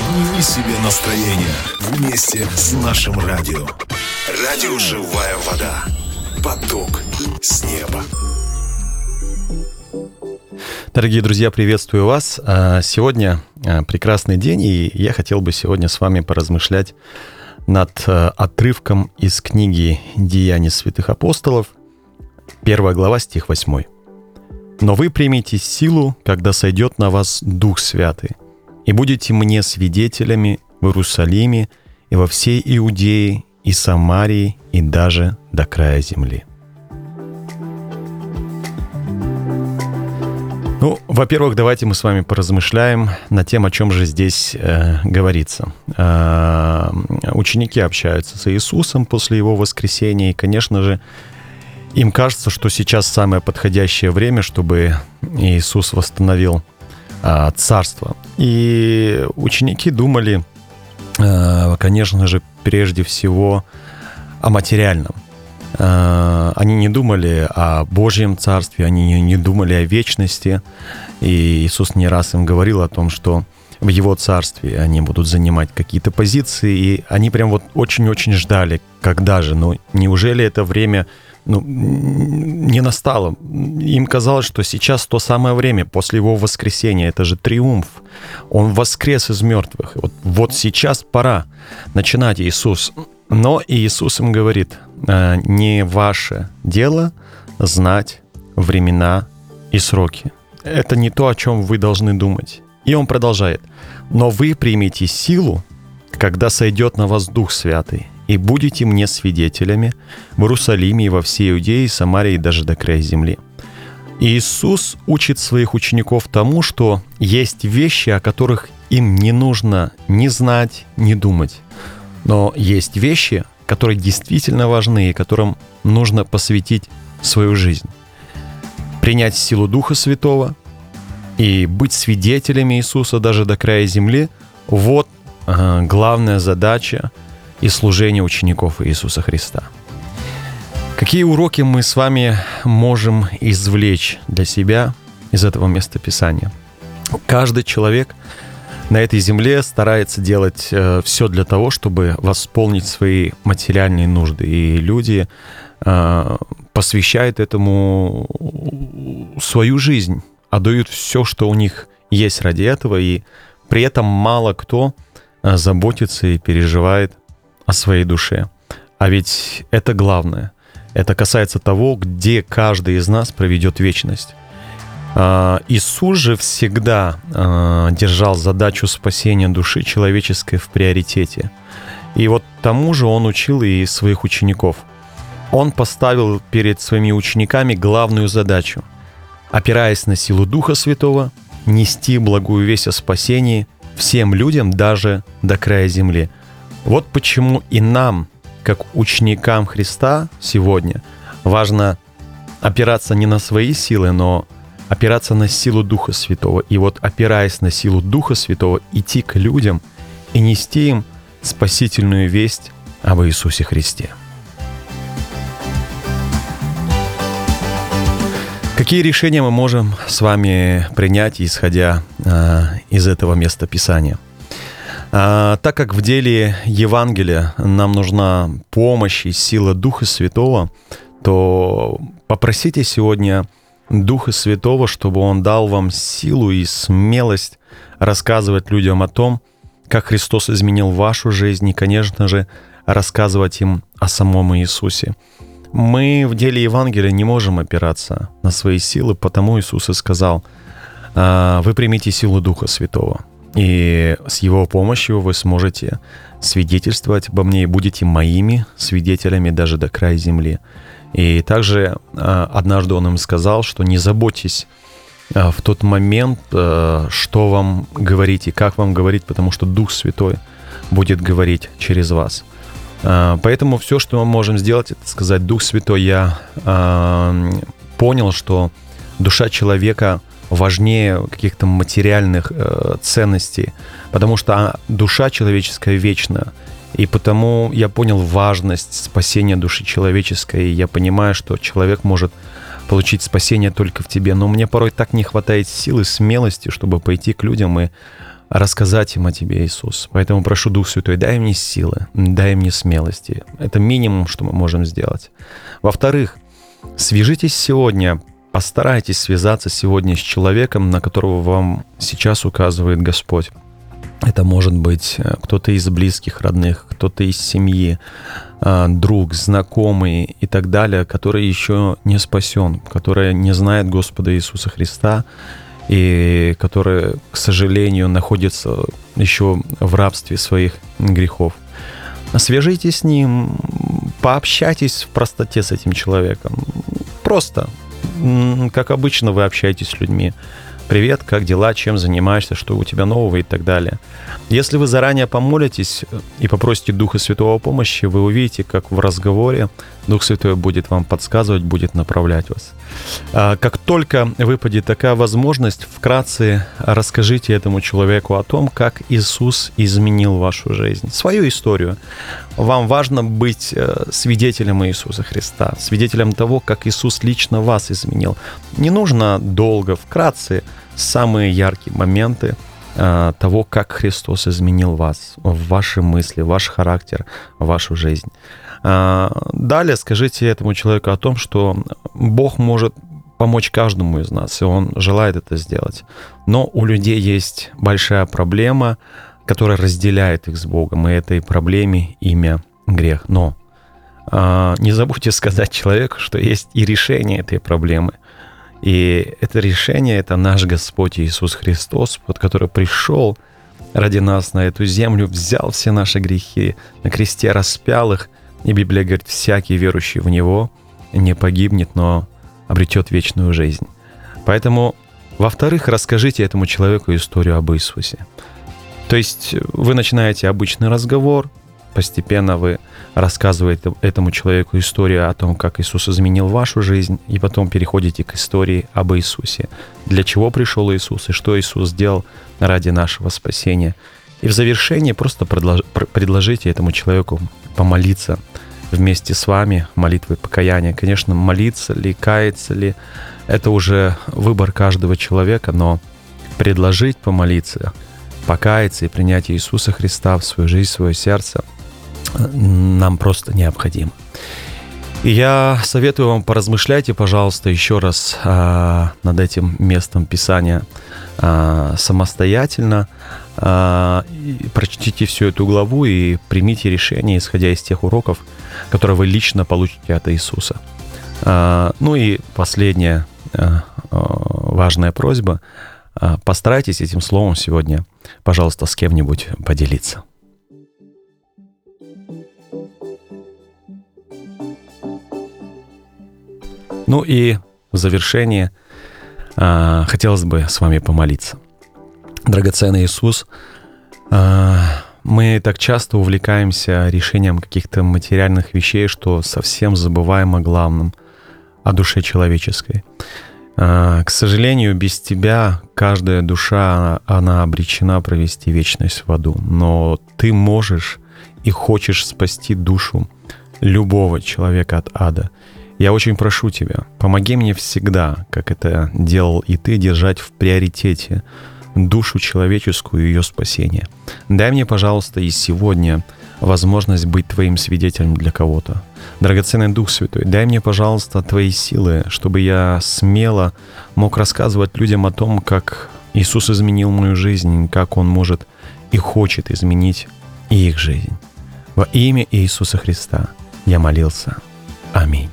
Подними себе настроение вместе с нашим радио. Радио «Живая вода». Поток с неба. Дорогие друзья, приветствую вас. А, сегодня а, прекрасный день, и я хотел бы сегодня с вами поразмышлять над а, отрывком из книги «Деяния святых апостолов», первая глава, стих 8. «Но вы примете силу, когда сойдет на вас Дух Святый, и будете мне свидетелями в Иерусалиме и во всей Иудее и Самарии и даже до края земли». Ну, во-первых, давайте мы с вами поразмышляем на тем, о чем же здесь э, говорится. Э, ученики общаются с Иисусом после его воскресения, и, конечно же, им кажется, что сейчас самое подходящее время, чтобы Иисус восстановил э, царство. И ученики думали, э, конечно же, прежде всего о материальном. Э, они не думали о Божьем Царстве, они не думали о вечности. И Иисус не раз им говорил о том, что в Его Царстве они будут занимать какие-то позиции, и они прям вот очень-очень ждали, когда же, ну неужели это время ну, не настало. Им казалось, что сейчас то самое время, после его воскресения, это же триумф. Он воскрес из мертвых. Вот, вот сейчас пора начинать Иисус. Но Иисус им говорит, «Э, не ваше дело знать времена и сроки. Это не то, о чем вы должны думать. И он продолжает. Но вы примете силу, когда сойдет на вас Дух Святый, и будете мне свидетелями в Иерусалиме и во всей Иудее, Самарии и даже до края земли. Иисус учит своих учеников тому, что есть вещи, о которых им не нужно ни знать, ни думать. Но есть вещи, которые действительно важны и которым нужно посвятить свою жизнь. Принять силу Духа Святого и быть свидетелями Иисуса даже до края земли – вот главная задача и служение учеников Иисуса Христа. Какие уроки мы с вами можем извлечь для себя из этого места Писания? Каждый человек – на этой земле старается делать э, все для того, чтобы восполнить свои материальные нужды. И люди э, посвящают этому свою жизнь, отдают все, что у них есть ради этого, и при этом мало кто э, заботится и переживает о своей душе. А ведь это главное. Это касается того, где каждый из нас проведет вечность. А, Иисус же всегда а, держал задачу спасения души человеческой в приоритете. И вот тому же он учил и своих учеников. Он поставил перед своими учениками главную задачу, опираясь на силу Духа Святого, нести благую весть о спасении всем людям даже до края земли. Вот почему и нам, как ученикам Христа сегодня, важно опираться не на свои силы, но опираться на силу Духа Святого. И вот опираясь на силу Духа Святого, идти к людям и нести им спасительную весть об Иисусе Христе. Какие решения мы можем с вами принять, исходя э, из этого места Писания? А, так как в деле Евангелия нам нужна помощь и сила Духа Святого, то попросите сегодня Духа Святого, чтобы Он дал вам силу и смелость рассказывать людям о том, как Христос изменил вашу жизнь и, конечно же, рассказывать им о самом Иисусе. Мы в деле Евангелия не можем опираться на свои силы, потому Иисус и сказал, «А, вы примите силу Духа Святого, и с Его помощью вы сможете свидетельствовать обо мне и будете моими свидетелями даже до края земли. И также а, однажды он им сказал, что не заботьтесь а, в тот момент, что вам говорить и как вам говорить, потому что Дух Святой будет говорить через вас. Поэтому все, что мы можем сделать, это сказать, Дух Святой, я понял, что душа человека важнее каких-то материальных э, ценностей, потому что душа человеческая вечна. И потому я понял важность спасения души человеческой. И я понимаю, что человек может получить спасение только в тебе. Но мне порой так не хватает силы, смелости, чтобы пойти к людям и рассказать им о тебе, Иисус. Поэтому прошу Дух Святой, дай мне силы, дай мне смелости. Это минимум, что мы можем сделать. Во-вторых, свяжитесь сегодня, постарайтесь связаться сегодня с человеком, на которого вам сейчас указывает Господь. Это может быть э, кто-то из близких, родных, кто-то из семьи, э, друг, знакомый и так далее, который еще не спасен, который не знает Господа Иисуса Христа и который, к сожалению, находится еще в рабстве своих грехов. Свяжитесь с ним, пообщайтесь в простоте с этим человеком. Просто, как обычно вы общаетесь с людьми привет, как дела, чем занимаешься, что у тебя нового и так далее. Если вы заранее помолитесь и попросите Духа Святого помощи, вы увидите, как в разговоре Дух Святой будет вам подсказывать, будет направлять вас. А, как только выпадет такая возможность, вкратце расскажите этому человеку о том, как Иисус изменил вашу жизнь, свою историю. Вам важно быть э, свидетелем Иисуса Христа, свидетелем того, как Иисус лично вас изменил. Не нужно долго, вкратце самые яркие моменты э, того, как Христос изменил вас, ваши мысли, ваш характер, вашу жизнь. Э, далее скажите этому человеку о том, что Бог может помочь каждому из нас, и Он желает это сделать. Но у людей есть большая проблема, которая разделяет их с Богом, и этой проблеме имя грех. Но э, не забудьте сказать человеку, что есть и решение этой проблемы – и это решение — это наш Господь Иисус Христос, под который пришел ради нас на эту землю, взял все наши грехи, на кресте распял их, и Библия говорит, всякий верующий в Него не погибнет, но обретет вечную жизнь. Поэтому, во-вторых, расскажите этому человеку историю об Иисусе. То есть вы начинаете обычный разговор, постепенно вы рассказываете этому человеку историю о том, как Иисус изменил вашу жизнь, и потом переходите к истории об Иисусе. Для чего пришел Иисус и что Иисус сделал ради нашего спасения. И в завершении просто предложите этому человеку помолиться вместе с вами молитвой покаяния. Конечно, молиться ли, каяться ли, это уже выбор каждого человека, но предложить помолиться, покаяться и принять Иисуса Христа в свою жизнь, в свое сердце – нам просто необходимо. И я советую вам поразмышляйте, пожалуйста, еще раз а, над этим местом Писания а, самостоятельно. А, прочтите всю эту главу и примите решение, исходя из тех уроков, которые вы лично получите от Иисуса. А, ну и последняя а, важная просьба. А, постарайтесь этим словом сегодня, пожалуйста, с кем-нибудь поделиться. Ну и в завершение э, хотелось бы с вами помолиться. Драгоценный Иисус, э, мы так часто увлекаемся решением каких-то материальных вещей, что совсем забываем о главном, о душе человеческой. Э, к сожалению, без тебя каждая душа, она обречена провести вечность в аду. Но ты можешь и хочешь спасти душу любого человека от ада. Я очень прошу тебя, помоги мне всегда, как это делал и ты, держать в приоритете душу человеческую и ее спасение. Дай мне, пожалуйста, и сегодня возможность быть твоим свидетелем для кого-то. Драгоценный Дух Святой, дай мне, пожалуйста, твои силы, чтобы я смело мог рассказывать людям о том, как Иисус изменил мою жизнь, как Он может и хочет изменить и их жизнь. Во имя Иисуса Христа я молился. Аминь.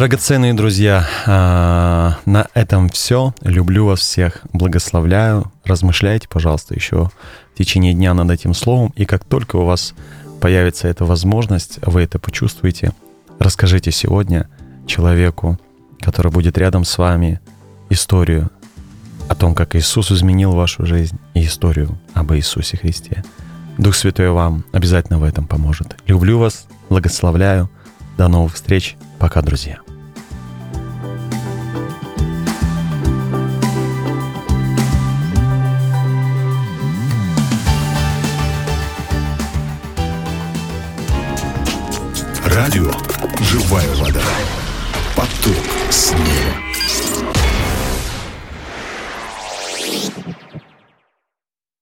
Драгоценные друзья, а, на этом все. Люблю вас всех, благословляю. Размышляйте, пожалуйста, еще в течение дня над этим словом. И как только у вас появится эта возможность, вы это почувствуете, расскажите сегодня человеку, который будет рядом с вами, историю о том, как Иисус изменил вашу жизнь, и историю об Иисусе Христе. Дух Святой вам обязательно в этом поможет. Люблю вас, благословляю. До новых встреч. Пока, друзья. Радио «Живая вода». Поток с